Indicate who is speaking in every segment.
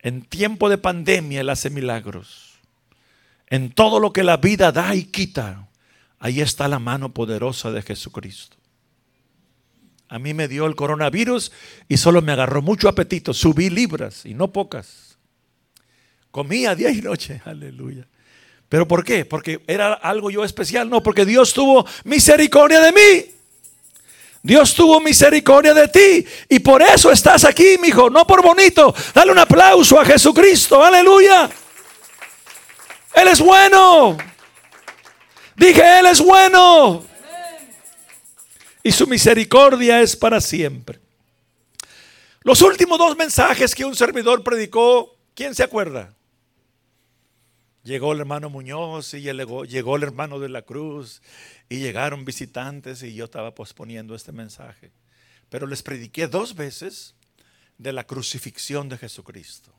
Speaker 1: En tiempo de pandemia Él hace milagros. En todo lo que la vida da y quita, ahí está la mano poderosa de Jesucristo. A mí me dio el coronavirus y solo me agarró mucho apetito. Subí libras y no pocas. Comía día y noche, aleluya. ¿Pero por qué? Porque era algo yo especial. No, porque Dios tuvo misericordia de mí. Dios tuvo misericordia de ti y por eso estás aquí, mi hijo, no por bonito. Dale un aplauso a Jesucristo, aleluya. Él es bueno. Dije, Él es bueno. Y su misericordia es para siempre. Los últimos dos mensajes que un servidor predicó, ¿quién se acuerda? Llegó el hermano Muñoz y llegó, el hermano de la Cruz y llegaron visitantes y yo estaba posponiendo este mensaje. Pero les prediqué dos veces de la crucifixión de Jesucristo.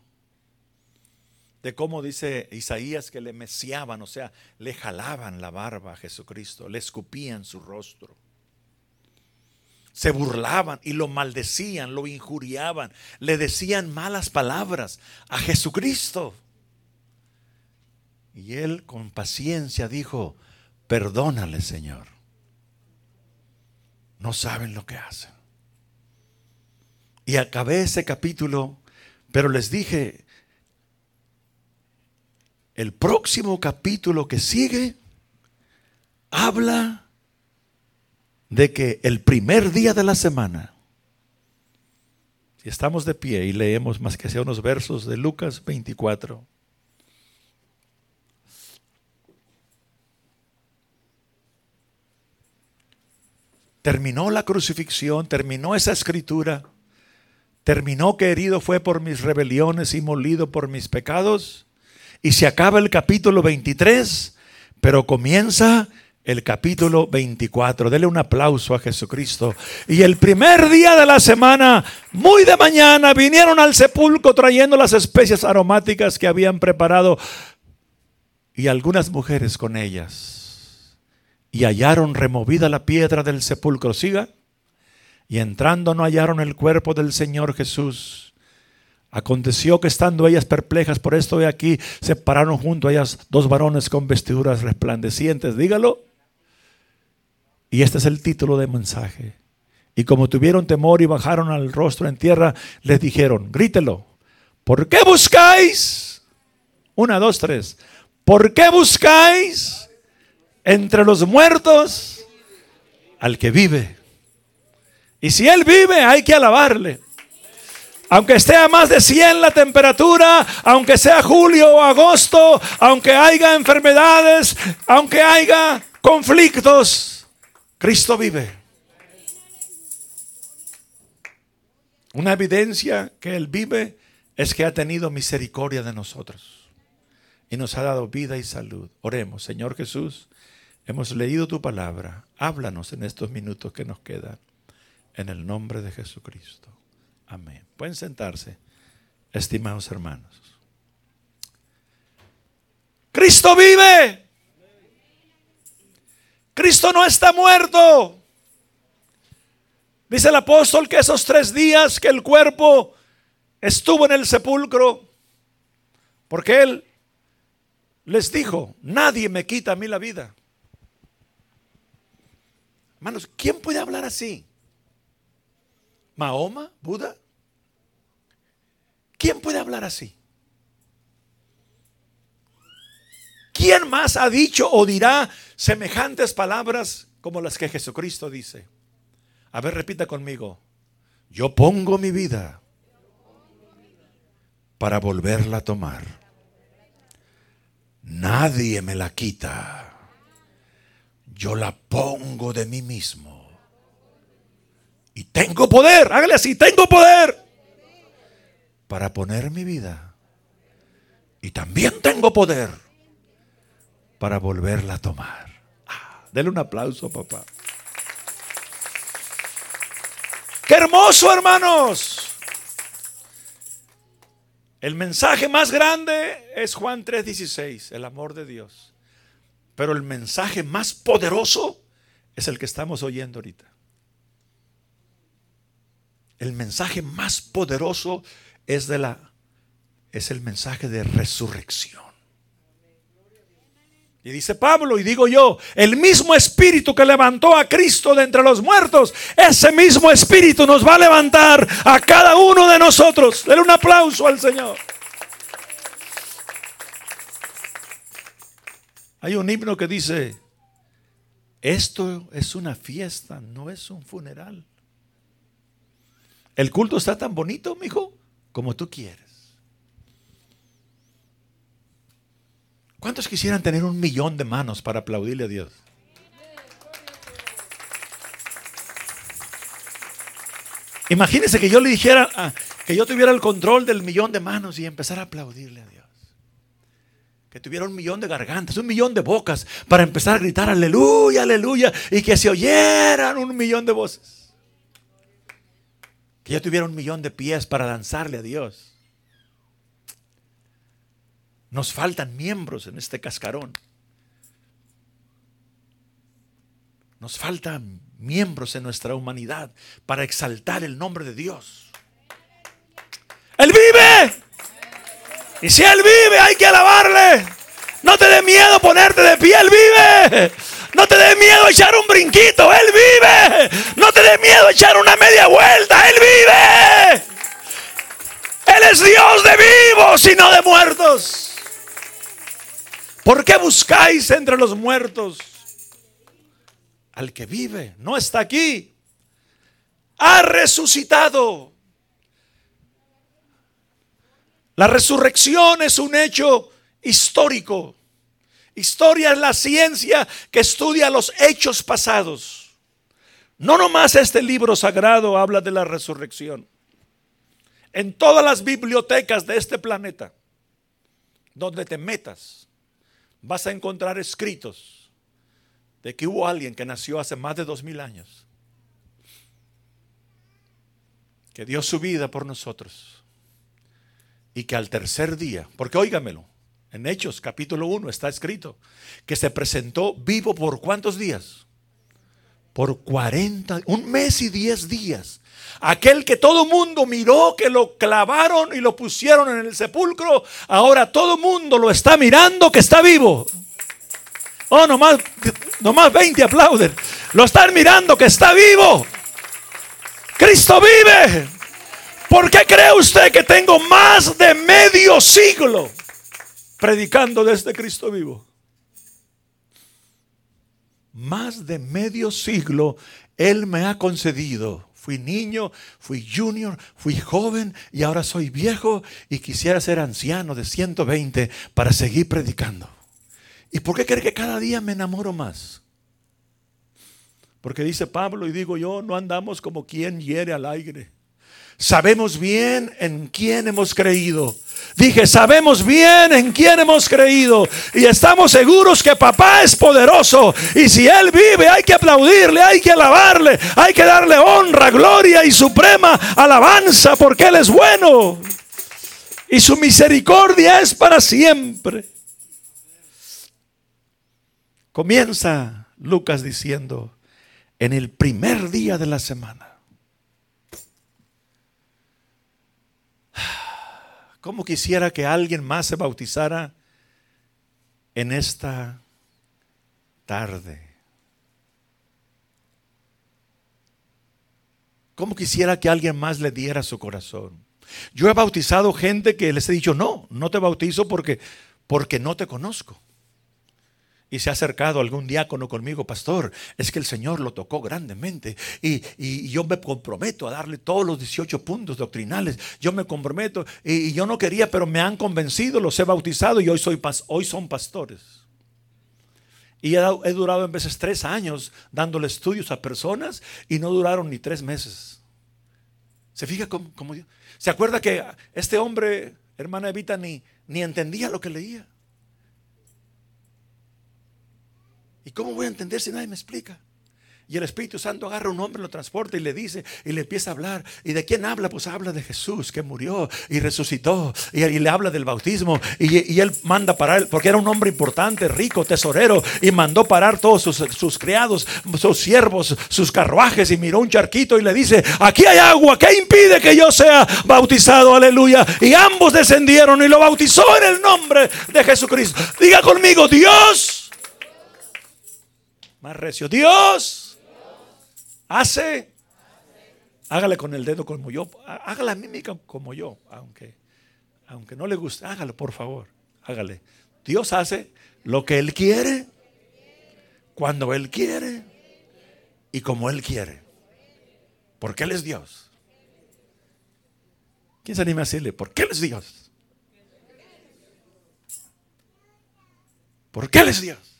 Speaker 1: De cómo dice Isaías que le meciaban, o sea, le jalaban la barba a Jesucristo, le escupían su rostro. Se burlaban y lo maldecían, lo injuriaban, le decían malas palabras a Jesucristo. Y él con paciencia dijo, perdónale Señor. No saben lo que hacen. Y acabé ese capítulo, pero les dije, el próximo capítulo que sigue habla de que el primer día de la semana, si estamos de pie y leemos más que sea unos versos de Lucas 24, Terminó la crucifixión, terminó esa escritura, terminó que herido fue por mis rebeliones y molido por mis pecados. Y se acaba el capítulo 23, pero comienza el capítulo 24. Dele un aplauso a Jesucristo. Y el primer día de la semana, muy de mañana, vinieron al sepulcro trayendo las especias aromáticas que habían preparado y algunas mujeres con ellas y hallaron removida la piedra del sepulcro. Siga. Y entrando no hallaron el cuerpo del Señor Jesús. Aconteció que estando ellas perplejas por esto de aquí, se pararon junto a ellas dos varones con vestiduras resplandecientes. Dígalo. Y este es el título del mensaje. Y como tuvieron temor y bajaron al rostro en tierra, les dijeron, grítelo, ¿por qué buscáis? Una, dos, tres. ¿Por qué buscáis entre los muertos al que vive. Y si Él vive, hay que alabarle. Aunque esté a más de 100 la temperatura, aunque sea julio o agosto, aunque haya enfermedades, aunque haya conflictos, Cristo vive. Una evidencia que Él vive es que ha tenido misericordia de nosotros y nos ha dado vida y salud. Oremos, Señor Jesús. Hemos leído tu palabra. Háblanos en estos minutos que nos quedan. En el nombre de Jesucristo. Amén. Pueden sentarse, estimados hermanos. Cristo vive. Cristo no está muerto. Dice el apóstol que esos tres días que el cuerpo estuvo en el sepulcro, porque él les dijo, nadie me quita a mí la vida. Hermanos, ¿quién puede hablar así? ¿Mahoma? ¿Buda? ¿Quién puede hablar así? ¿Quién más ha dicho o dirá semejantes palabras como las que Jesucristo dice? A ver, repita conmigo. Yo pongo mi vida para volverla a tomar. Nadie me la quita yo la pongo de mí mismo. Y tengo poder, hágale así, tengo poder para poner mi vida. Y también tengo poder para volverla a tomar. Ah, dele un aplauso, papá. Qué hermoso, hermanos. El mensaje más grande es Juan 3:16, el amor de Dios. Pero el mensaje más poderoso es el que estamos oyendo ahorita. El mensaje más poderoso es de la es el mensaje de resurrección. Y dice Pablo, y digo yo, el mismo espíritu que levantó a Cristo de entre los muertos, ese mismo espíritu nos va a levantar a cada uno de nosotros. Denle un aplauso al Señor. Hay un himno que dice, esto es una fiesta, no es un funeral. El culto está tan bonito, mijo, como tú quieres. ¿Cuántos quisieran tener un millón de manos para aplaudirle a Dios? Imagínense que yo le dijera, ah, que yo tuviera el control del millón de manos y empezar a aplaudirle a Dios. Que tuviera un millón de gargantas, un millón de bocas para empezar a gritar aleluya, aleluya y que se oyeran un millón de voces. Que yo tuviera un millón de pies para danzarle a Dios. Nos faltan miembros en este cascarón. Nos faltan miembros en nuestra humanidad para exaltar el nombre de Dios. Él vive. Y si Él vive, hay que alabarle. No te dé miedo ponerte de pie, Él vive. No te dé miedo echar un brinquito, Él vive. No te dé miedo echar una media vuelta, Él vive. Él es Dios de vivos y no de muertos. ¿Por qué buscáis entre los muertos al que vive? No está aquí. Ha resucitado. La resurrección es un hecho histórico. Historia es la ciencia que estudia los hechos pasados. No nomás este libro sagrado habla de la resurrección. En todas las bibliotecas de este planeta, donde te metas, vas a encontrar escritos de que hubo alguien que nació hace más de dos mil años, que dio su vida por nosotros y que al tercer día, porque óigamelo, en Hechos capítulo 1 está escrito que se presentó vivo por cuántos días? Por 40, un mes y 10 días. Aquel que todo mundo miró, que lo clavaron y lo pusieron en el sepulcro, ahora todo mundo lo está mirando que está vivo. Oh, nomás, nomás 20 aplauden. Lo están mirando que está vivo. Cristo vive. ¿Por qué cree usted que tengo más de medio siglo predicando de este Cristo vivo? Más de medio siglo Él me ha concedido Fui niño, fui junior, fui joven y ahora soy viejo y quisiera ser anciano de 120 para seguir predicando. ¿Y por qué cree que cada día me enamoro más? Porque dice Pablo y digo yo, no andamos como quien hiere al aire. Sabemos bien en quién hemos creído. Dije, sabemos bien en quién hemos creído. Y estamos seguros que papá es poderoso. Y si Él vive, hay que aplaudirle, hay que alabarle, hay que darle honra, gloria y suprema alabanza porque Él es bueno. Y su misericordia es para siempre. Comienza Lucas diciendo, en el primer día de la semana ¿Cómo quisiera que alguien más se bautizara en esta tarde? ¿Cómo quisiera que alguien más le diera su corazón? Yo he bautizado gente que les he dicho, no, no te bautizo porque, porque no te conozco y se ha acercado algún diácono conmigo, pastor, es que el Señor lo tocó grandemente y, yo me comprometo a darle todos los 18 puntos doctrinales. Yo me comprometo y, yo no quería, pero me han convencido, los he bautizado y hoy, soy, hoy son pastores. Y he, he durado en veces tres años dándole estudios a personas y no duraron ni tres meses. ¿Se fija cómo, cómo ¿Se acuerda que este hombre, hermana Evita, ni, ni entendía lo que leía? ¿Y cómo voy a entender si nadie me explica? Y el Espíritu Santo agarra a un hombre, lo transporta y le dice, y le empieza a hablar. ¿Y de quién habla? Pues habla de Jesús que murió y resucitó. Y, le habla del bautismo. Y, él manda parar, porque era un hombre importante, rico, tesorero. Y mandó parar todos sus, sus criados, sus siervos, sus carruajes. Y miró un charquito y le dice, aquí hay agua, ¿qué impide que yo sea bautizado? Aleluya. Y ambos descendieron y lo bautizó en el nombre de Jesucristo. Diga conmigo, Dios. Más recio, Dios hace, hágale con el dedo como yo, haga la mímica como yo, aunque, aunque no le guste, hágalo por favor, hágale. Dios hace lo que Él quiere, cuando Él quiere y como Él quiere. Porque Él es Dios. ¿Quién se anima a decirle, ¿por qué Él es Dios? ¿Por qué Él es Dios?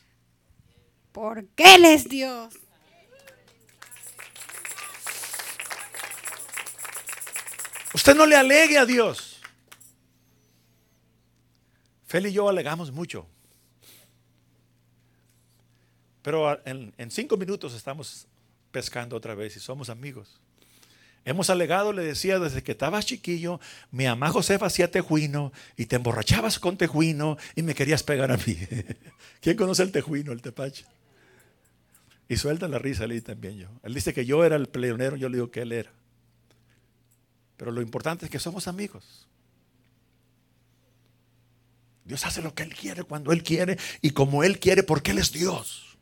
Speaker 2: Porque Él es Dios.
Speaker 1: Usted no le alegue a Dios. Fel y yo alegamos mucho. Pero en, cinco minutos estamos pescando otra vez y somos amigos. Hemos alegado, le decía, desde que estabas chiquillo, mi mamá Josefa hacía tejuino y te emborrachabas con tejuino y me querías pegar a mí. ¿Quién conoce el tejuino, el tepache? Y suelta la risa, le también yo. Él dice que yo era el pleonero, yo le digo que él era. Pero lo importante es que somos amigos. Dios hace lo que Él quiere cuando Él quiere y como Él quiere porque Él es Dios.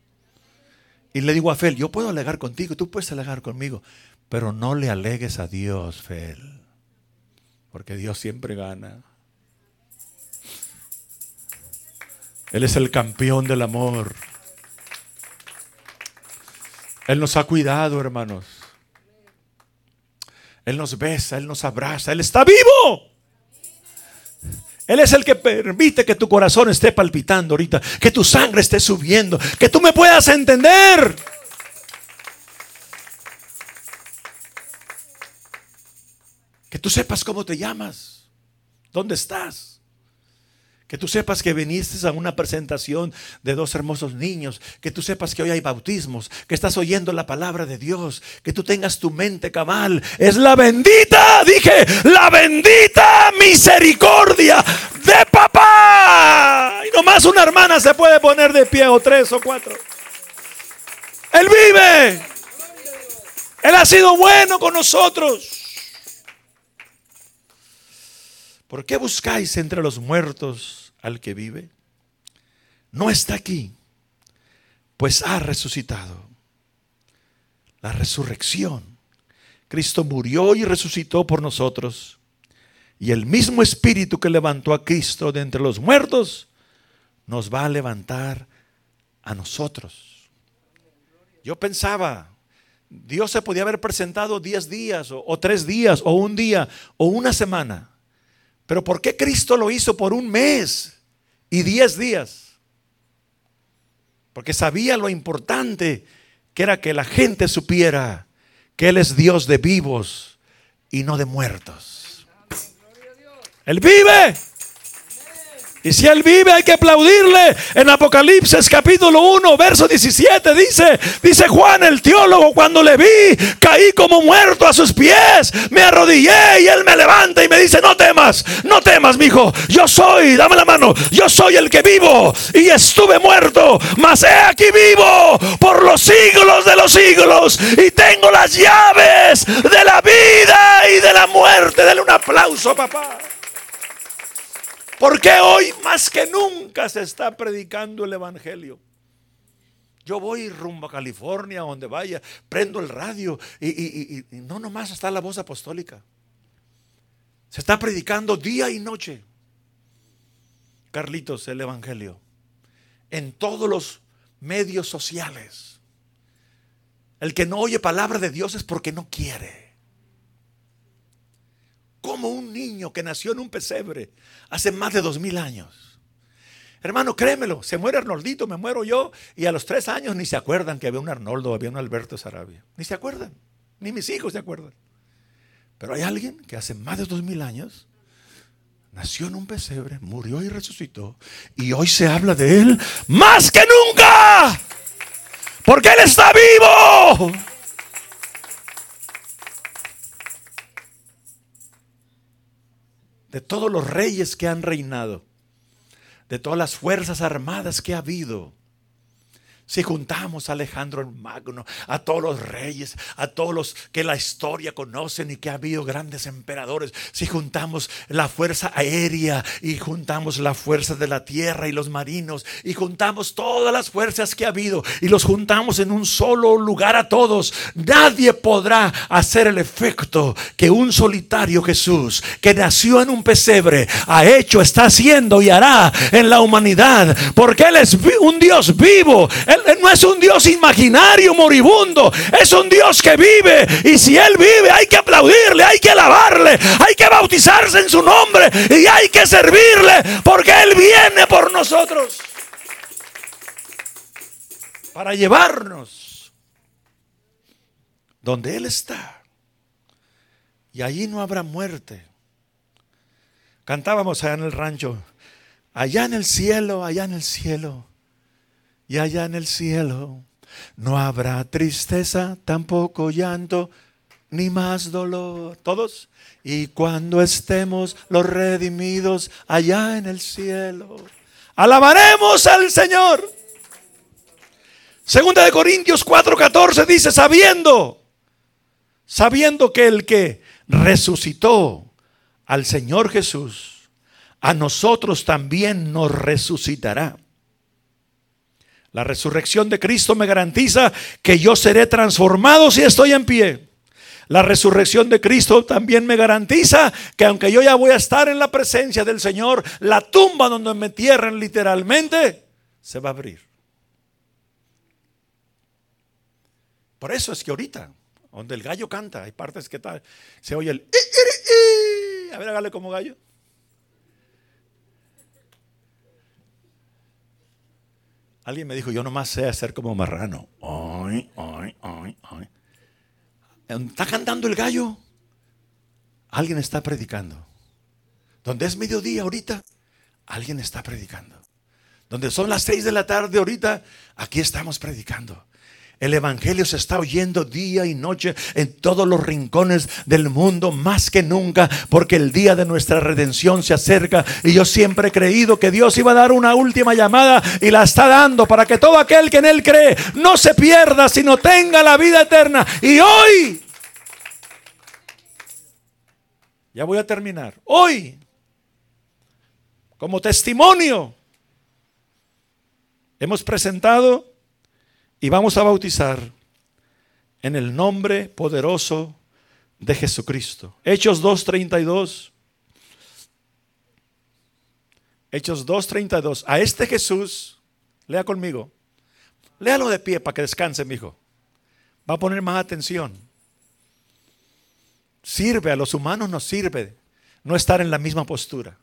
Speaker 1: Y le digo a Fel, yo puedo alegar contigo, tú puedes alegar conmigo, pero no le alegues a Dios, Fel, porque Dios siempre gana. Él es el campeón del amor. Él nos ha cuidado, hermanos. Él nos besa, Él nos abraza, Él está vivo. Él es el que permite que tu corazón esté palpitando ahorita, que tu sangre esté subiendo, que tú me puedas entender. Que tú sepas cómo te llamas, dónde estás. Que tú sepas que viniste a una presentación de dos hermosos niños. Que tú sepas que hoy hay bautismos. Que estás oyendo la palabra de Dios. Que tú tengas tu mente cabal. Es la bendita, dije, la bendita misericordia de papá. Y nomás una hermana se puede poner de pie o tres o cuatro. Él vive. Él ha sido bueno con nosotros. ¿Por qué buscáis entre los muertos al que vive? No está aquí, pues ha resucitado. La resurrección. Cristo murió y resucitó por nosotros. Y el mismo espíritu que levantó a Cristo de entre los muertos nos va a levantar a nosotros. Yo pensaba, Dios se podía haber presentado diez días o, o tres días o un día o una semana. Pero ¿por qué Cristo lo hizo por un mes y diez días? Porque sabía lo importante que era que la gente supiera que Él es Dios de vivos y no de muertos. Él vive. Y si Él vive hay que aplaudirle. En Apocalipsis capítulo 1, verso 17 dice, dice Juan el teólogo, cuando le vi, caí como muerto a sus pies, me arrodillé y Él me levanta y me dice, no temas, no temas, mi hijo, yo soy, dame la mano, yo soy el que vivo y estuve muerto, mas he aquí vivo por los siglos de los siglos y tengo las llaves de la vida y de la muerte. Dale un aplauso, papá. Porque hoy más que nunca se está predicando el Evangelio. Yo voy rumbo a California, donde vaya, prendo el radio y, no nomás está la voz apostólica. Se está predicando día y noche. Carlitos, el Evangelio. En todos los medios sociales. El que no oye palabra de Dios es porque no quiere como un niño que nació en un pesebre hace más de dos mil años. Hermano, créemelo, se muere Arnoldito, me muero yo, y a los tres años ni se acuerdan que había un Arnoldo, había un Alberto Sarabia. Ni se acuerdan, ni mis hijos se acuerdan. Pero hay alguien que hace más de dos mil años nació en un pesebre, murió y resucitó, y hoy se habla de él más que nunca. Porque Él está vivo. De todos los reyes que han reinado, de todas las fuerzas armadas que ha habido, si juntamos a Alejandro el Magno, a todos los reyes, a todos los que la historia conocen y que ha habido grandes emperadores, si juntamos la fuerza aérea y juntamos la fuerza de la tierra y los marinos y juntamos todas las fuerzas que ha habido y los juntamos en un solo lugar a todos, nadie podrá hacer el efecto que un solitario Jesús que nació en un pesebre ha hecho, está haciendo y hará en la humanidad, porque Él es un Dios vivo. No es un Dios imaginario, moribundo. Es un Dios que vive. Y si Él vive, hay que aplaudirle, hay que alabarle, hay que bautizarse en su nombre y hay que servirle porque Él viene por nosotros. Para llevarnos donde Él está. Y allí no habrá muerte. Cantábamos allá en el rancho. Allá en el cielo, allá en el cielo y allá en el cielo no habrá tristeza, tampoco llanto, ni más dolor. ¿Todos? Y cuando estemos los redimidos allá en el cielo, alabaremos al Señor. Segunda de Corintios 4:14 dice, sabiendo, sabiendo que el que resucitó al Señor Jesús, a nosotros también nos resucitará la resurrección de Cristo me garantiza que yo seré transformado si estoy en pie. La resurrección de Cristo también me garantiza que aunque yo ya voy a estar en la presencia del Señor, la tumba donde me entierren literalmente se va a abrir. Por eso es que ahorita, donde el gallo canta, hay partes que tal, se oye el... A ver, hágale como gallo. Alguien me dijo, yo nomás sé hacer como marrano. Ay, ay, ay, ay. Está cantando el gallo. Alguien está predicando. Donde es mediodía ahorita, alguien está predicando. Donde son las seis de la tarde ahorita, aquí estamos predicando. El Evangelio se está oyendo día y noche en todos los rincones del mundo, más que nunca, porque el día de nuestra redención se acerca. Y yo siempre he creído que Dios iba a dar una última llamada y la está dando para que todo aquel que en Él cree no se pierda, sino tenga la vida eterna. Y hoy, ya voy a terminar, hoy, como testimonio, hemos presentado y vamos a bautizar en el nombre poderoso de Jesucristo. Hechos 2.32. Hechos 2.32. A este Jesús, lea conmigo. Léalo de pie para que descanse, mi hijo. Va a poner más atención. Sirve, a los humanos nos sirve no estar en la misma postura.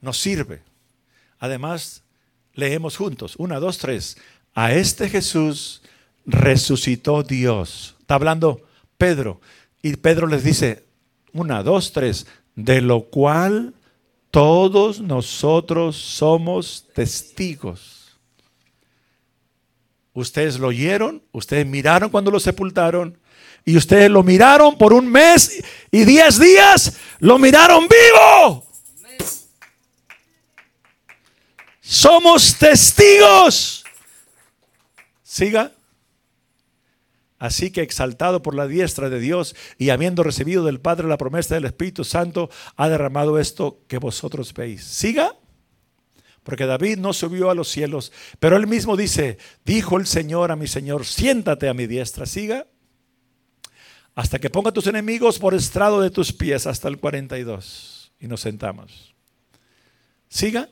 Speaker 1: Nos sirve. Además, leemos juntos. Una, dos, tres. A este Jesús resucitó Dios. Está hablando Pedro. Y Pedro les dice, una, dos, tres, de lo cual todos nosotros somos testigos. Ustedes lo oyeron, ustedes miraron cuando lo sepultaron y ustedes lo miraron por un mes y diez días, lo miraron vivo. Somos testigos. Siga. Así que exaltado por la diestra de Dios y habiendo recibido del Padre la promesa del Espíritu Santo, ha derramado esto que vosotros veis. Siga. Porque David no subió a los cielos, pero él mismo dice, dijo el Señor a mi Señor, siéntate a mi diestra. Siga. Hasta que ponga tus enemigos por estrado de tus pies hasta el 42. Y nos sentamos. Siga.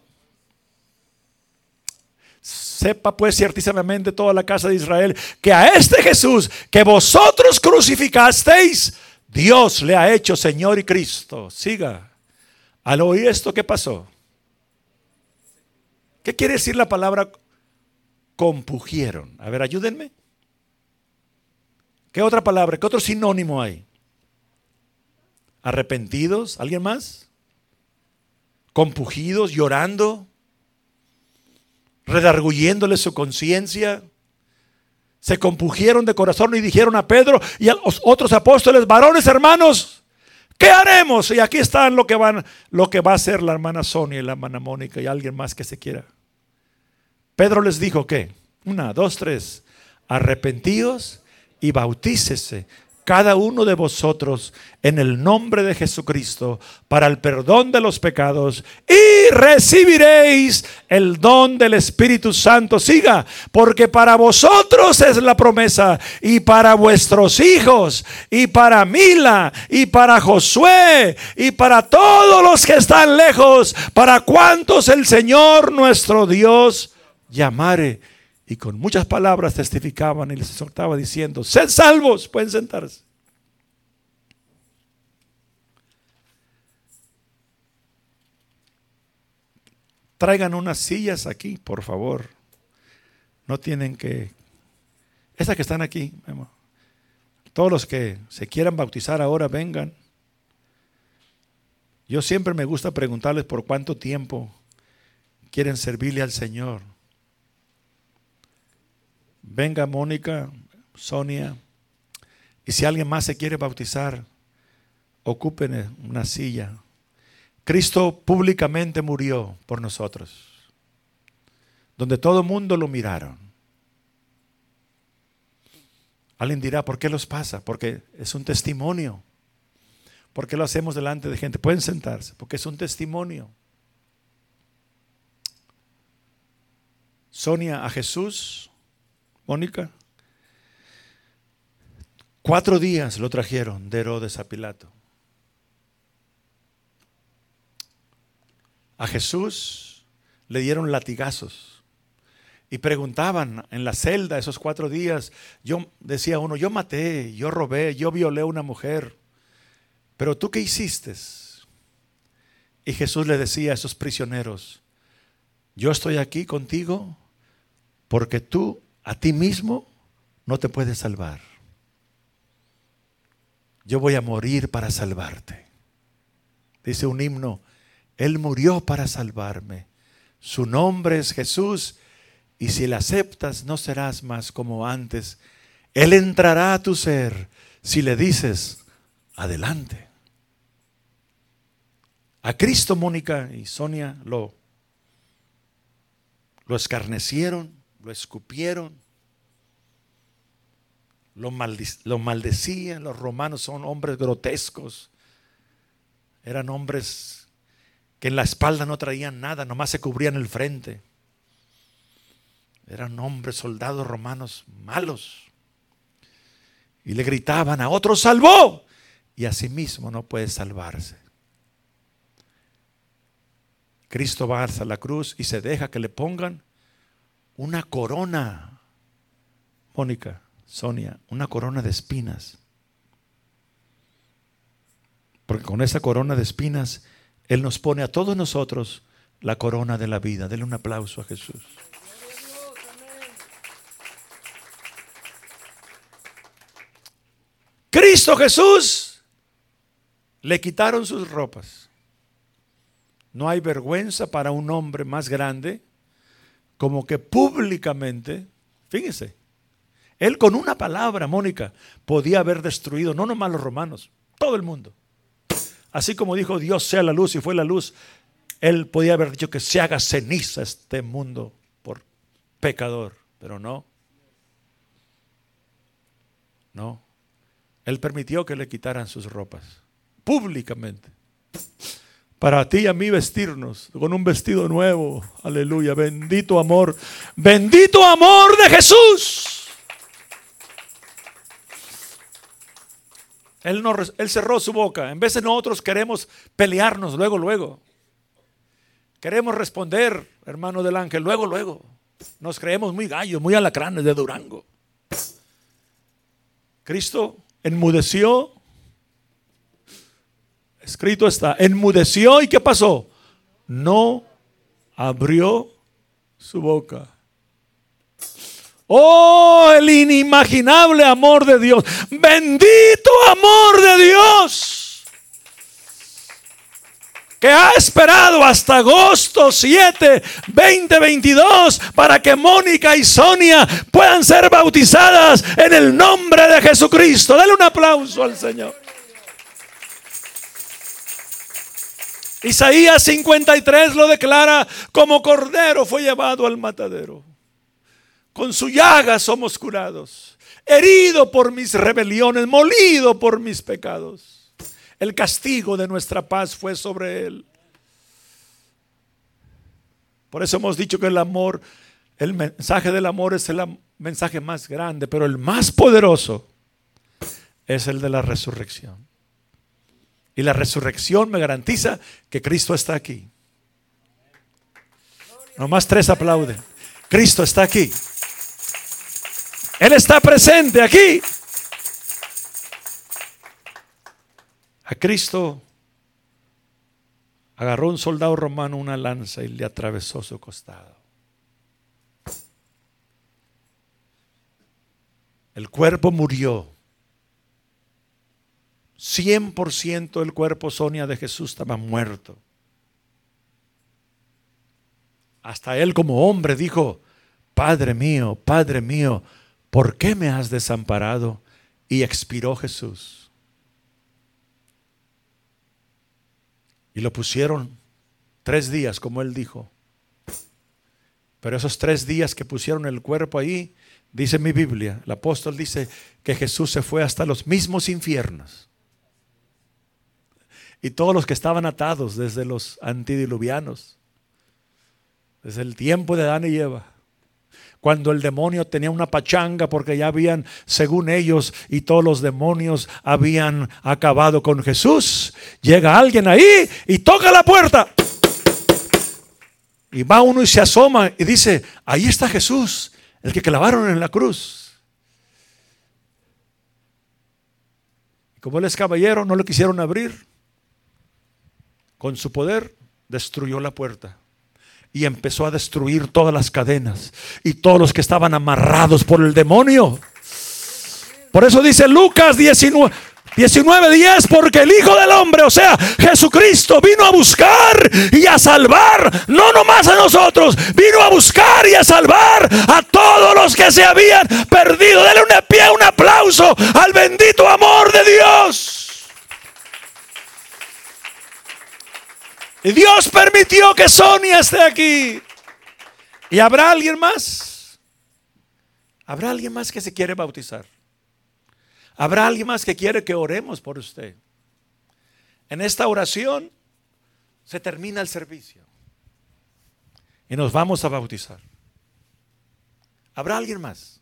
Speaker 1: Sepa pues ciertísimamente toda la casa de Israel que a este Jesús que vosotros crucificasteis, Dios le ha hecho Señor y Cristo. Siga. Al oír esto, ¿qué pasó? ¿Qué quiere decir la palabra compugieron? A ver, ayúdenme. ¿Qué otra palabra? ¿Qué otro sinónimo hay? ¿Arrepentidos? ¿Alguien más? ¿Compugidos? ¿Llorando? Redarguyéndole su conciencia, se compugieron de corazón y dijeron a Pedro y a los otros apóstoles, varones hermanos, ¿qué haremos? Y aquí están lo que van, lo que va a hacer la hermana Sonia y la hermana Mónica y alguien más que se quiera. Pedro les dijo que, una, dos, tres, arrepentíos y bautícese cada uno de vosotros en el nombre de Jesucristo para el perdón de los pecados y recibiréis el don del Espíritu Santo. Siga, porque para vosotros es la promesa y para vuestros hijos y para Mila y para Josué y para todos los que están lejos, para cuantos el Señor nuestro Dios llamare y con muchas palabras testificaban y les exhortaba diciendo, sed salvos, pueden sentarse. Traigan unas sillas aquí, por favor. No tienen que... Esas que están aquí, todos los que se quieran bautizar ahora, vengan. Yo siempre me gusta preguntarles por cuánto tiempo quieren servirle al Señor. Venga Mónica, Sonia, y si alguien más se quiere bautizar, ocupen una silla. Cristo públicamente murió por nosotros, donde todo el mundo lo miraron. Alguien dirá, ¿por qué los pasa? Porque es un testimonio. ¿Por qué lo hacemos delante de gente? Pueden sentarse, porque es un testimonio. Sonia a Jesús Mónica. Cuatro días lo trajeron de Herodes a Pilato. A Jesús le dieron latigazos y preguntaban en la celda esos cuatro días, yo decía uno, yo maté, yo robé, yo violé a una mujer, pero tú qué hiciste? Y Jesús le decía a esos prisioneros, yo estoy aquí contigo porque tú a ti mismo no te puedes salvar. Yo voy a morir para salvarte. Dice un himno, Él murió para salvarme. Su nombre es Jesús y si le aceptas no serás más como antes. Él entrará a tu ser si le dices, adelante. A Cristo, Mónica y Sonia lo, lo escarnecieron lo escupieron, lo, maldecían. Los romanos son hombres grotescos. Eran hombres que en la espalda no traían nada, nomás se cubrían el frente. Eran hombres, soldados romanos malos. Y le gritaban a otro salvó. Y a sí mismo no puede salvarse. Cristo va a la cruz y se deja que le pongan una corona, Mónica, Sonia, una corona de espinas. Porque con esa corona de espinas, Él nos pone a todos nosotros la corona de la vida. Denle un aplauso a Jesús. Cristo Jesús le quitaron sus ropas. No hay vergüenza para un hombre más grande como que públicamente, fíjense, él con una palabra, Mónica, podía haber destruido no nomás los romanos, todo el mundo. Así como dijo Dios sea la luz y fue la luz, él podía haber dicho que se haga ceniza este mundo por pecador, pero no. No. Él permitió que le quitaran sus ropas, públicamente para ti y a mí vestirnos con un vestido nuevo. Aleluya, bendito amor, bendito amor de Jesús. Él, no, él cerró su boca. En de nosotros queremos pelearnos luego, luego. Queremos responder, hermano del ángel, luego, luego. Nos creemos muy gallos, muy alacranes de Durango. Cristo enmudeció Escrito está, enmudeció y ¿qué pasó? No abrió su boca. Oh, el inimaginable amor de Dios. Bendito amor de Dios. que ha esperado hasta agosto 7, 2022 para que Mónica y Sonia puedan ser bautizadas en el nombre de Jesucristo. Dale un aplauso al Señor. Isaías 53 lo declara como cordero fue llevado al matadero. Con su llaga somos curados. Herido por mis rebeliones, molido por mis pecados. El castigo de nuestra paz fue sobre él. Por eso hemos dicho que el amor, el mensaje del amor es el mensaje más grande, pero el más poderoso es el de la resurrección. Y la resurrección me garantiza que Cristo está aquí. Nomás tres aplauden. Cristo está aquí. Él está presente aquí. A Cristo agarró un soldado romano una lanza y le atravesó su costado. El cuerpo murió 100% del cuerpo Sonia de Jesús estaba muerto. Hasta él como hombre dijo, Padre mío, Padre mío, ¿por qué me has desamparado? Y expiró Jesús. Y lo pusieron tres días, como él dijo. Pero esos tres días que pusieron el cuerpo ahí, dice mi Biblia, el apóstol dice que Jesús se fue hasta los mismos infiernos y todos los que estaban atados desde los antidiluvianos, desde el tiempo de Adán y Eva, cuando el demonio tenía una pachanga porque ya habían, según ellos y todos los demonios habían acabado con Jesús, llega alguien ahí y toca la puerta. Y va uno y se asoma y dice, ahí está Jesús, el que clavaron en la cruz. Y como él es caballero, no le quisieron abrir con su poder destruyó la puerta y empezó a destruir todas las cadenas y todos los que estaban amarrados por el demonio. Por eso dice Lucas 19. 19:10 porque el Hijo del Hombre, o sea, Jesucristo vino a buscar y a salvar, no nomás a nosotros, vino a buscar y a salvar a todos los que se habían perdido. Dale un pie, un aplauso al bendito amor de Dios. Y Dios permitió que Sonia esté aquí. ¿Y habrá alguien más? ¿Habrá alguien más que se quiere bautizar? ¿Habrá alguien más que quiere que oremos por usted? En esta oración se termina el servicio. Y nos vamos a bautizar. ¿Habrá alguien más?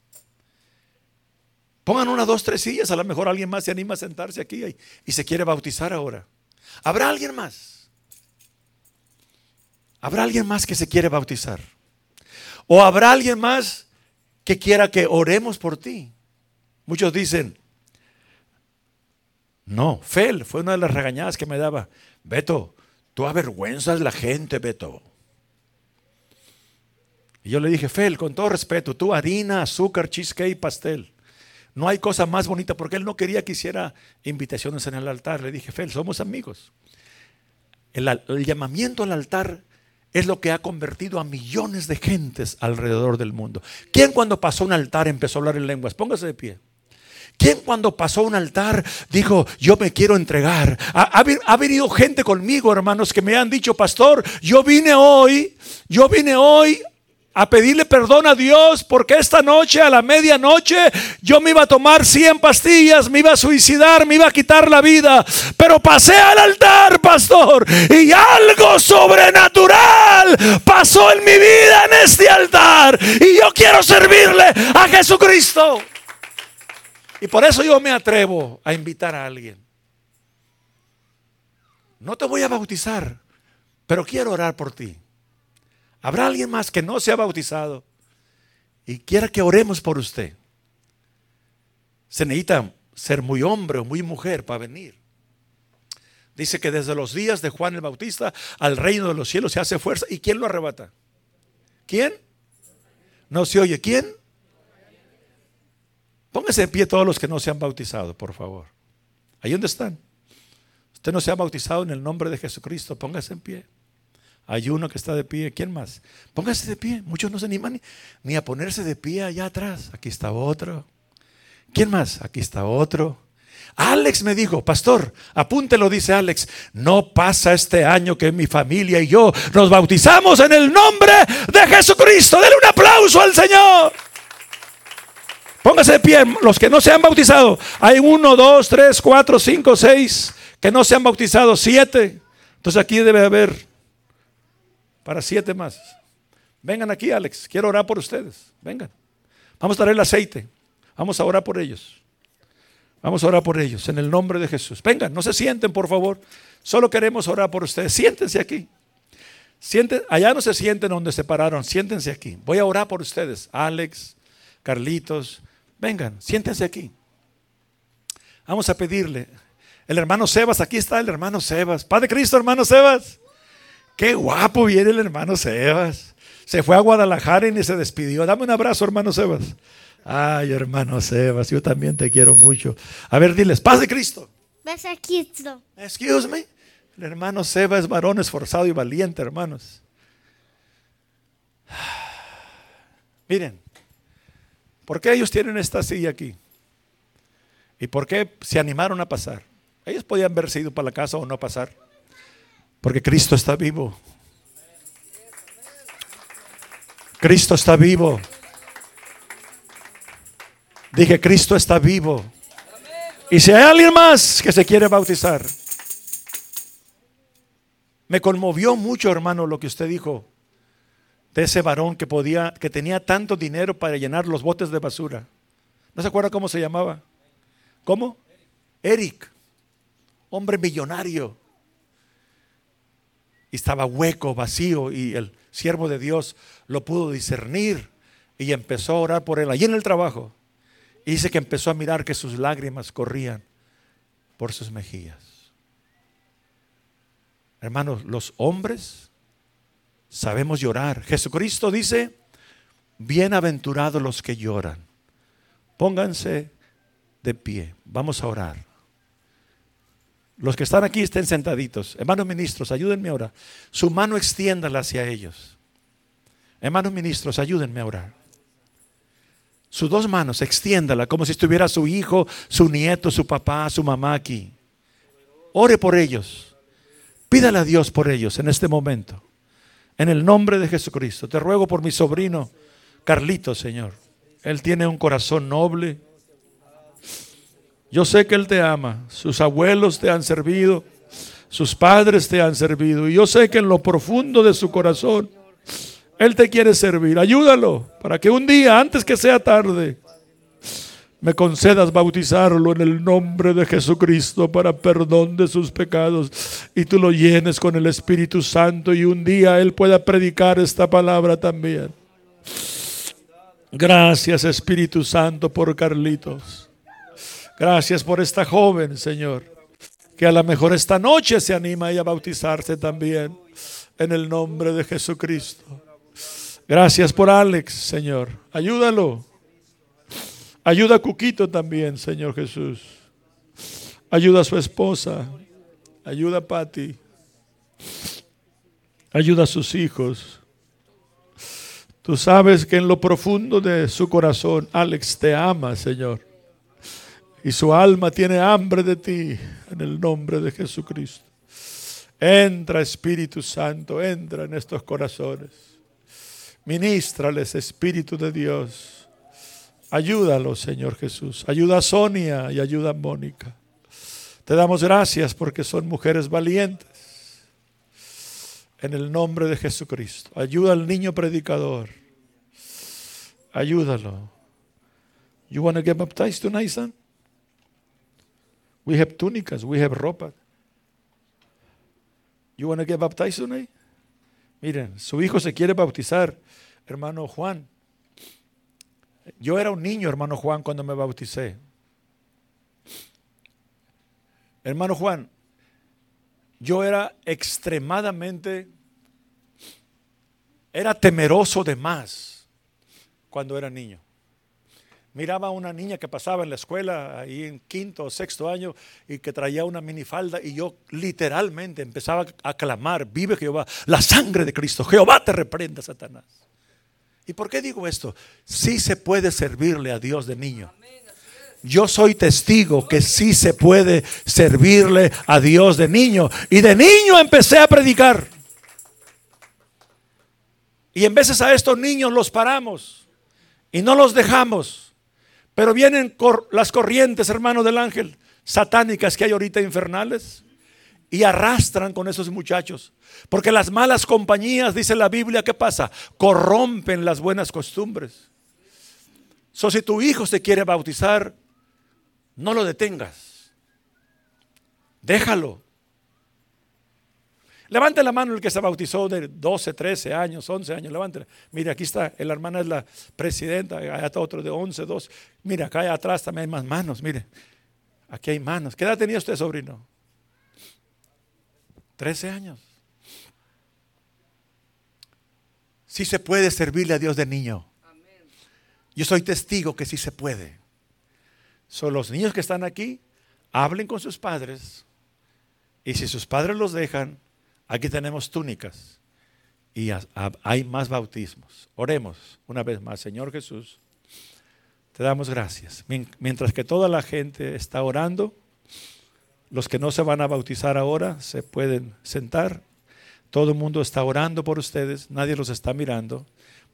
Speaker 1: Pongan una, dos, tres sillas. A lo mejor alguien más se anima a sentarse aquí y, y se quiere bautizar ahora. ¿Habrá alguien más? ¿Habrá alguien más que se quiere bautizar? ¿O habrá alguien más que quiera que oremos por ti? Muchos dicen, no, Fel fue una de las regañadas que me daba. Beto, tú avergüenzas la gente, Beto. Y yo le dije, Fel, con todo respeto, tú harina, azúcar, cheesecake, pastel. No hay cosa más bonita porque él no quería que hiciera invitaciones en el altar. Le dije, Fel, somos amigos. El, el llamamiento al altar es lo que ha convertido a millones de gentes alrededor del mundo. ¿Quién cuando pasó un altar empezó a hablar en lenguas? Póngase de pie. ¿Quién cuando pasó un altar dijo, yo me quiero entregar? Ha, ha, venido gente conmigo, hermanos, que me han dicho, pastor, yo vine hoy, yo vine hoy a pedirle perdón a Dios porque esta noche a la medianoche yo me iba a tomar 100 pastillas, me iba a suicidar, me iba a quitar la vida. Pero pasé al altar, pastor, y algo sobrenatural pasó en mi vida en este altar. Y yo quiero servirle a Jesucristo. Y por eso yo me atrevo a invitar a alguien. No te voy a bautizar, pero quiero orar por ti. ¿Habrá alguien más que no se ha bautizado y quiera que oremos por usted? Se necesita ser muy hombre o muy mujer para venir. Dice que desde los días de Juan el Bautista al reino de los cielos se hace fuerza. ¿Y quién lo arrebata? ¿Quién? No se oye. ¿Quién? Pónganse en pie todos los que no se han bautizado, por favor. Ahí donde están. Usted no se ha bautizado en el nombre de Jesucristo. Póngase en pie. Hay uno que está de pie. ¿Quién más? Póngase de pie. Muchos no se animan ni, a ponerse de pie allá atrás. Aquí está otro. ¿Quién más? Aquí está otro. Alex me dijo, pastor, apúntelo, dice Alex, no pasa este año que mi familia y yo nos bautizamos en el nombre de Jesucristo. Denle un aplauso al Señor. Póngase de pie, los que no se han bautizado. Hay uno, dos, tres, cuatro, cinco, seis que no se han bautizado, siete. Entonces aquí debe haber para siete más. Vengan aquí, Alex, quiero orar por ustedes. Vengan. Vamos a traer el aceite. Vamos a orar por ellos. Vamos a orar por ellos en el nombre de Jesús. Vengan, no se sienten, por favor. Solo queremos orar por ustedes. Siéntense aquí. Sienten, allá no se sienten donde se pararon. Siéntense aquí. Voy a orar por ustedes. Alex, Carlitos. Vengan, siéntense aquí. Vamos a pedirle. El hermano Sebas, aquí está el hermano Sebas. Padre Cristo, hermano Sebas. Qué guapo viene el hermano Sebas. Se fue a Guadalajara y ni se despidió. Dame un abrazo, hermano Sebas. Ay, hermano Sebas, yo también te quiero mucho. A ver, diles, paz de Cristo.
Speaker 2: Paz de Cristo.
Speaker 1: Excuse me. El hermano Sebas es varón esforzado y valiente, hermanos. Miren, ¿por qué ellos tienen esta silla aquí? ¿Y por qué se animaron a pasar? Ellos podían haberse ido para la casa o no pasar. Porque Cristo está vivo. Cristo está vivo. Dije, Cristo está vivo. Y si hay alguien más que se quiere bautizar, me conmovió mucho, hermano, lo que usted dijo de ese varón que podía, que tenía tanto dinero para llenar los botes de basura. ¿No se acuerda cómo se llamaba? ¿Cómo? Eric, hombre millonario. Y estaba hueco, vacío, y el siervo de Dios lo pudo discernir y empezó a orar por él allí en el trabajo. Y dice que empezó a mirar que sus lágrimas corrían por sus mejillas. Hermanos, los hombres sabemos llorar. Jesucristo dice, bienaventurados los que lloran. Pónganse de pie. Vamos a orar. Los que están aquí estén sentaditos. Hermanos ministros, ayúdenme a orar. Su mano extiéndala hacia ellos. Hermanos ministros, ayúdenme a orar sus dos manos, extiéndala como si estuviera su hijo, su nieto, su papá, su mamá aquí. Ore por ellos. Pídale a Dios por ellos en este momento. En el nombre de Jesucristo. Te ruego por mi sobrino Carlito, Señor. Él tiene un corazón noble. Yo sé que Él te ama. Sus abuelos te han servido. Sus padres te han servido. Y yo sé que en lo profundo de su corazón él te quiere servir. Ayúdalo para que un día, antes que sea tarde, me concedas bautizarlo en el nombre de Jesucristo para perdón de sus pecados y tú lo llenes con el Espíritu Santo y un día Él pueda predicar esta palabra también. Gracias Espíritu Santo por Carlitos. Gracias por esta joven, Señor, que a lo mejor esta noche se anima a bautizarse también en el nombre de Jesucristo. Gracias por Alex, Señor. Ayúdalo. Ayuda a Cuquito también, Señor Jesús. Ayuda a su esposa. Ayuda a Patty. Ayuda a sus hijos. Tú sabes que en lo profundo de su corazón, Alex te ama, Señor. Y su alma tiene hambre de ti en el nombre de Jesucristo. Entra, Espíritu Santo, entra en estos corazones. Ministrales, Espíritu de Dios. Ayúdalo, Señor Jesús. Ayuda a Sonia y ayuda a Mónica. Te damos gracias porque son mujeres valientes. En el nombre de Jesucristo. Ayuda al niño predicador. Ayúdalo. You want to get baptized tonight, son? We have túnicas, we have ropa. You want to get baptized tonight? Miren, su hijo se quiere bautizar, hermano Juan. Yo era un niño, hermano Juan, cuando me bauticé. Hermano Juan, yo era extremadamente, era temeroso de más cuando era niño. Miraba a una niña que pasaba en la escuela, ahí en quinto o sexto año, y que traía una minifalda, y yo literalmente empezaba a clamar, vive Jehová, la sangre de Cristo, Jehová te reprenda, Satanás. ¿Y por qué digo esto? Sí se puede servirle a Dios de niño. Yo soy testigo que sí se puede servirle a Dios de niño. Y de niño empecé a predicar. Y en veces a estos niños los paramos y no los dejamos. Pero vienen las corrientes, hermano del ángel, satánicas que hay ahorita infernales y arrastran con esos muchachos. Porque las malas compañías, dice la Biblia, ¿qué pasa? Corrompen las buenas costumbres. So, si tu hijo se quiere bautizar, no lo detengas. Déjalo. Levante la mano el que se bautizó de 12, 13 años, 11 años. Levante. Mire, aquí está. La hermana es la presidenta. Allá está otro de 11, 12. Mire, acá atrás también hay más manos. Mire, aquí hay manos. ¿Qué edad tenía usted, sobrino? 13 años. Sí se puede servirle a Dios de niño. Yo soy testigo que sí se puede. Son los niños que están aquí, hablen con sus padres. Y si sus padres los dejan, aquí tenemos túnicas. Y hay más bautismos. Oremos una vez más, Señor Jesús. Te damos gracias. Mientras que toda la gente está orando, los que no se van a bautizar ahora se pueden sentar. Todo el mundo está orando por ustedes, nadie los está mirando.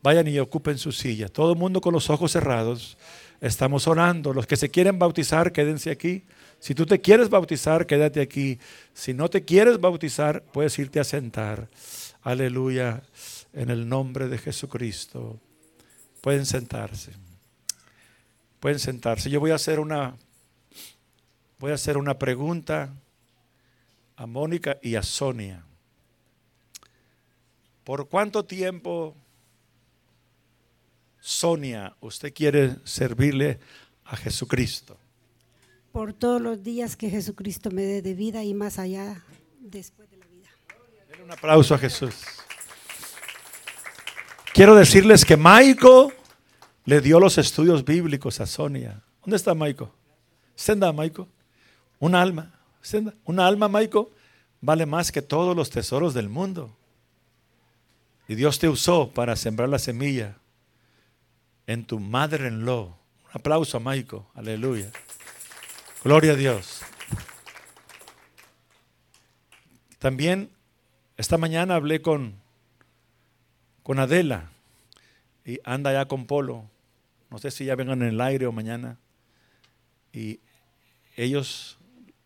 Speaker 1: Vayan y ocupen su silla. Todo el mundo con los ojos cerrados. Estamos orando. Los que se quieren bautizar, quédense aquí. Si tú te quieres bautizar, quédate aquí. Si no te quieres bautizar, puedes irte a sentar. Aleluya. En el nombre de Jesucristo. Pueden sentarse. Pueden sentarse. Yo voy a hacer una voy a hacer una pregunta a Mónica y a Sonia. ¿Por cuánto tiempo Sonia, usted quiere servirle a Jesucristo.
Speaker 2: Por todos los días que Jesucristo me dé de vida y más allá después de la vida.
Speaker 1: Un aplauso a Jesús. Quiero decirles que Maico le dio los estudios bíblicos a Sonia. ¿Dónde está Maico? Senda, Maico. Un alma. Una alma, Maico, vale más que todos los tesoros del mundo. Y Dios te usó para sembrar la semilla en tu madre en lo. Un aplauso a Maico, aleluya. Gloria a Dios. También esta mañana hablé con, con Adela y anda ya con Polo. No sé si ya vengan en el aire o mañana. Y ellos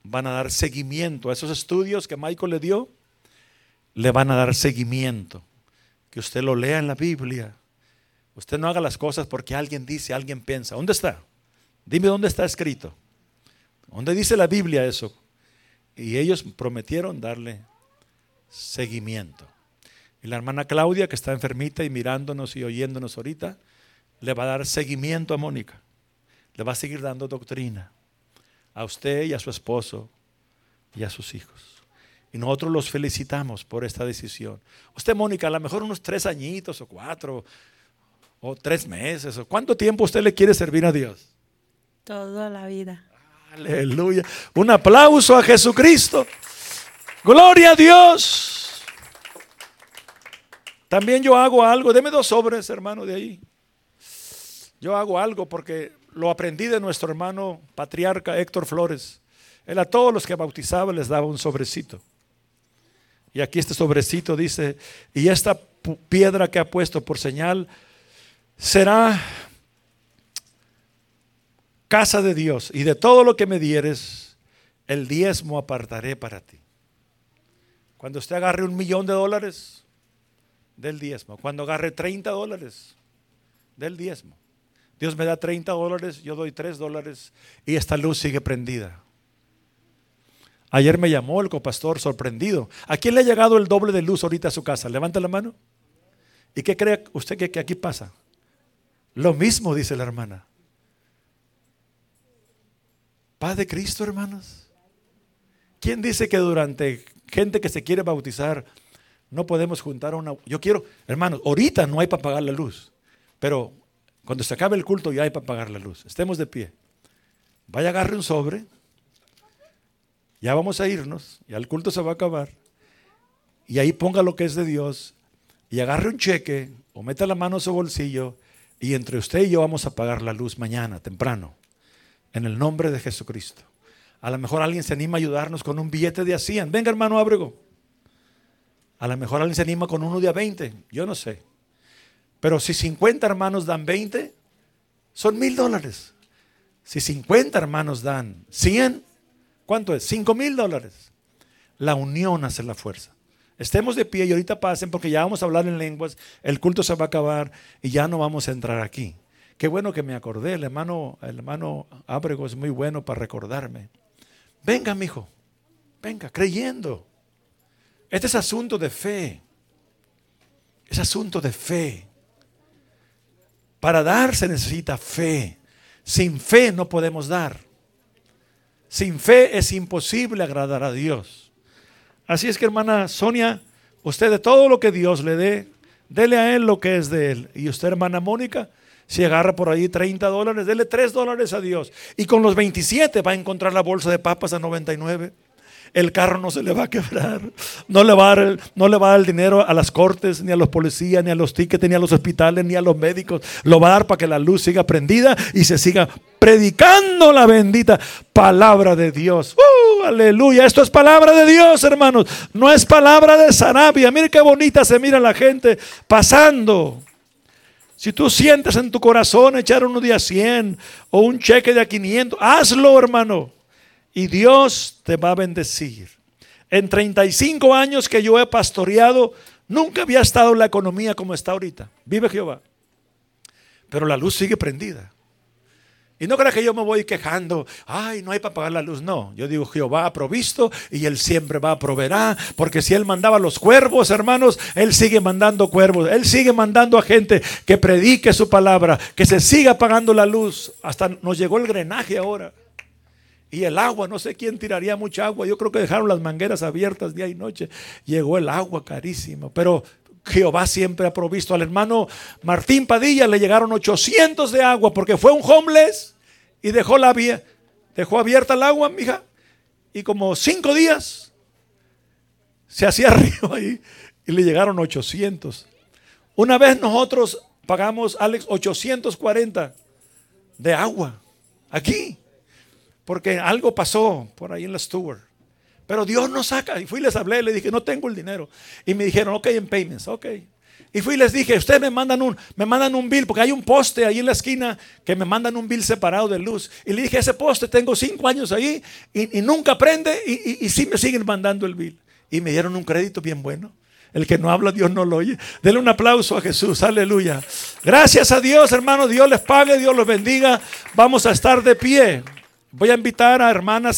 Speaker 1: van a dar seguimiento a esos estudios que Michael le dio. Le van a dar seguimiento. Que usted lo lea en la Biblia Usted no haga las cosas porque alguien dice, alguien piensa. ¿Dónde está? Dime dónde está escrito. ¿Dónde dice la Biblia eso? Y ellos prometieron darle seguimiento. Y la hermana Claudia, que está enfermita y mirándonos y oyéndonos ahorita, le va a dar seguimiento a Mónica. Le va a seguir dando doctrina a usted y a su esposo y a sus hijos. Y nosotros los felicitamos por esta decisión. Usted, Mónica, a lo mejor unos tres añitos o cuatro, o tres meses, o cuánto tiempo usted le quiere servir a Dios.
Speaker 2: Toda la vida.
Speaker 1: Aleluya. Un aplauso a Jesucristo. Gloria a Dios. También yo hago algo. Deme dos sobres, hermano, de ahí. Yo hago algo porque lo aprendí de nuestro hermano patriarca Héctor Flores. Él a todos los que bautizaba les daba un sobrecito. Y aquí este sobrecito dice, y esta piedra que ha puesto por señal será casa de Dios y de todo lo que me dieres, el diezmo apartaré para ti. Cuando usted agarre un millón de dólares, del diezmo. Cuando agarre 30 dólares, del diezmo. Dios me da 30 dólares, yo doy 3 dólares y esta luz sigue prendida. Ayer me llamó el copastor sorprendido. ¿A quién le ha llegado el doble de luz ahorita a su casa? Levanta la mano. ¿Y qué cree usted que aquí pasa? Lo mismo dice la hermana. Paz de Cristo, hermanos. ¿Quién dice que durante gente que se quiere bautizar no podemos juntar una... Yo quiero, hermanos, ahorita no hay para pagar la luz, pero Cuando se acabe el culto ya hay para pagar la luz. Estemos de pie. Vaya, agarre un sobre. Ya vamos a irnos. Ya el culto se va a acabar. Y ahí ponga lo que es de Dios. Y agarre un cheque o meta la mano a su bolsillo. Y entre usted y yo vamos a pagar la luz mañana, temprano. En el nombre de Jesucristo. A lo mejor alguien se anima a ayudarnos con un billete de a 100. Venga, hermano Ábrego. A lo mejor alguien se anima con uno de a 20. Yo no sé. Pero si 50 hermanos dan 20, son mil dólares. Si 50 hermanos dan 100, ¿cuánto es? 5 mil dólares. La unión hace la fuerza. Estemos de pie y ahorita pasen porque ya vamos a hablar en lenguas, el culto se va a acabar y ya no vamos a entrar aquí. Qué bueno que me acordé, el hermano, el hermano Ábrego es muy bueno para recordarme. Venga, mi hijo, venga, creyendo. Este es asunto de fe. Es asunto de fe. Para dar se necesita fe. Sin fe no podemos dar. Sin fe es imposible agradar a Dios. Así es que hermana Sonia, usted de todo lo que Dios le dé, dele a Él lo que es de Él. Y usted hermana Mónica, si agarra por ahí 30 dólares, dele 3 dólares a Dios. Y con los 27 va a encontrar la bolsa de papas a 99 el carro no se le va a quebrar. No le va a dar el, no le va el dinero a las cortes, ni a los policías, ni a los tickets, ni a los hospitales, ni a los médicos. Lo va a dar para que la luz siga prendida y se siga predicando la bendita palabra de Dios. ¡Uh! aleluya. Esto es palabra de Dios, hermanos. No es palabra de Sarabia. Mire qué bonita se mira la gente pasando. Si tú sientes en tu corazón echar uno de a 100 o un cheque de a 500, hazlo, hermano y Dios te va a bendecir. En 35 años que yo he pastoreado, nunca había estado la economía como está ahorita. Vive Jehová. Pero la luz sigue prendida. Y no creas que yo me voy quejando, ay, no hay para pagar la luz. No, yo digo, Jehová ha provisto y Él siempre va a proveer. Porque si Él mandaba los cuervos, hermanos, Él sigue mandando cuervos. Él sigue mandando a gente que predique su palabra, que se siga pagando la luz. Hasta nos llegó el drenaje ahora. Y el agua, no sé quién tiraría mucha agua. Yo creo que dejaron las mangueras abiertas día y noche. Llegó el agua carísimo. Pero Jehová siempre ha provisto. Al hermano Martín Padilla le llegaron 800 de agua porque fue un homeless y dejó, la, dejó abierta el agua, mija. Y como cinco días se hacía río ahí y le llegaron 800. Una vez nosotros pagamos, Alex, 840 de agua. Aquí. Porque algo pasó por ahí en la Stewart. Pero Dios nos saca. Y fui y les hablé, le dije, no tengo el dinero. Y me dijeron, ok, en payments, ok. Y fui y les dije, ustedes me mandan un, me mandan un bill, porque hay un poste ahí en la esquina que me mandan un bill separado de luz. Y le dije, ese poste tengo cinco años ahí y, nunca prende y, y, sí me siguen mandando el bill. Y me dieron un crédito bien bueno. El que no habla, Dios no lo oye. Denle un aplauso a Jesús, aleluya. Gracias a Dios, hermano. Dios les pague, Dios los bendiga. Vamos a estar de pie. Voy a invitar a hermanas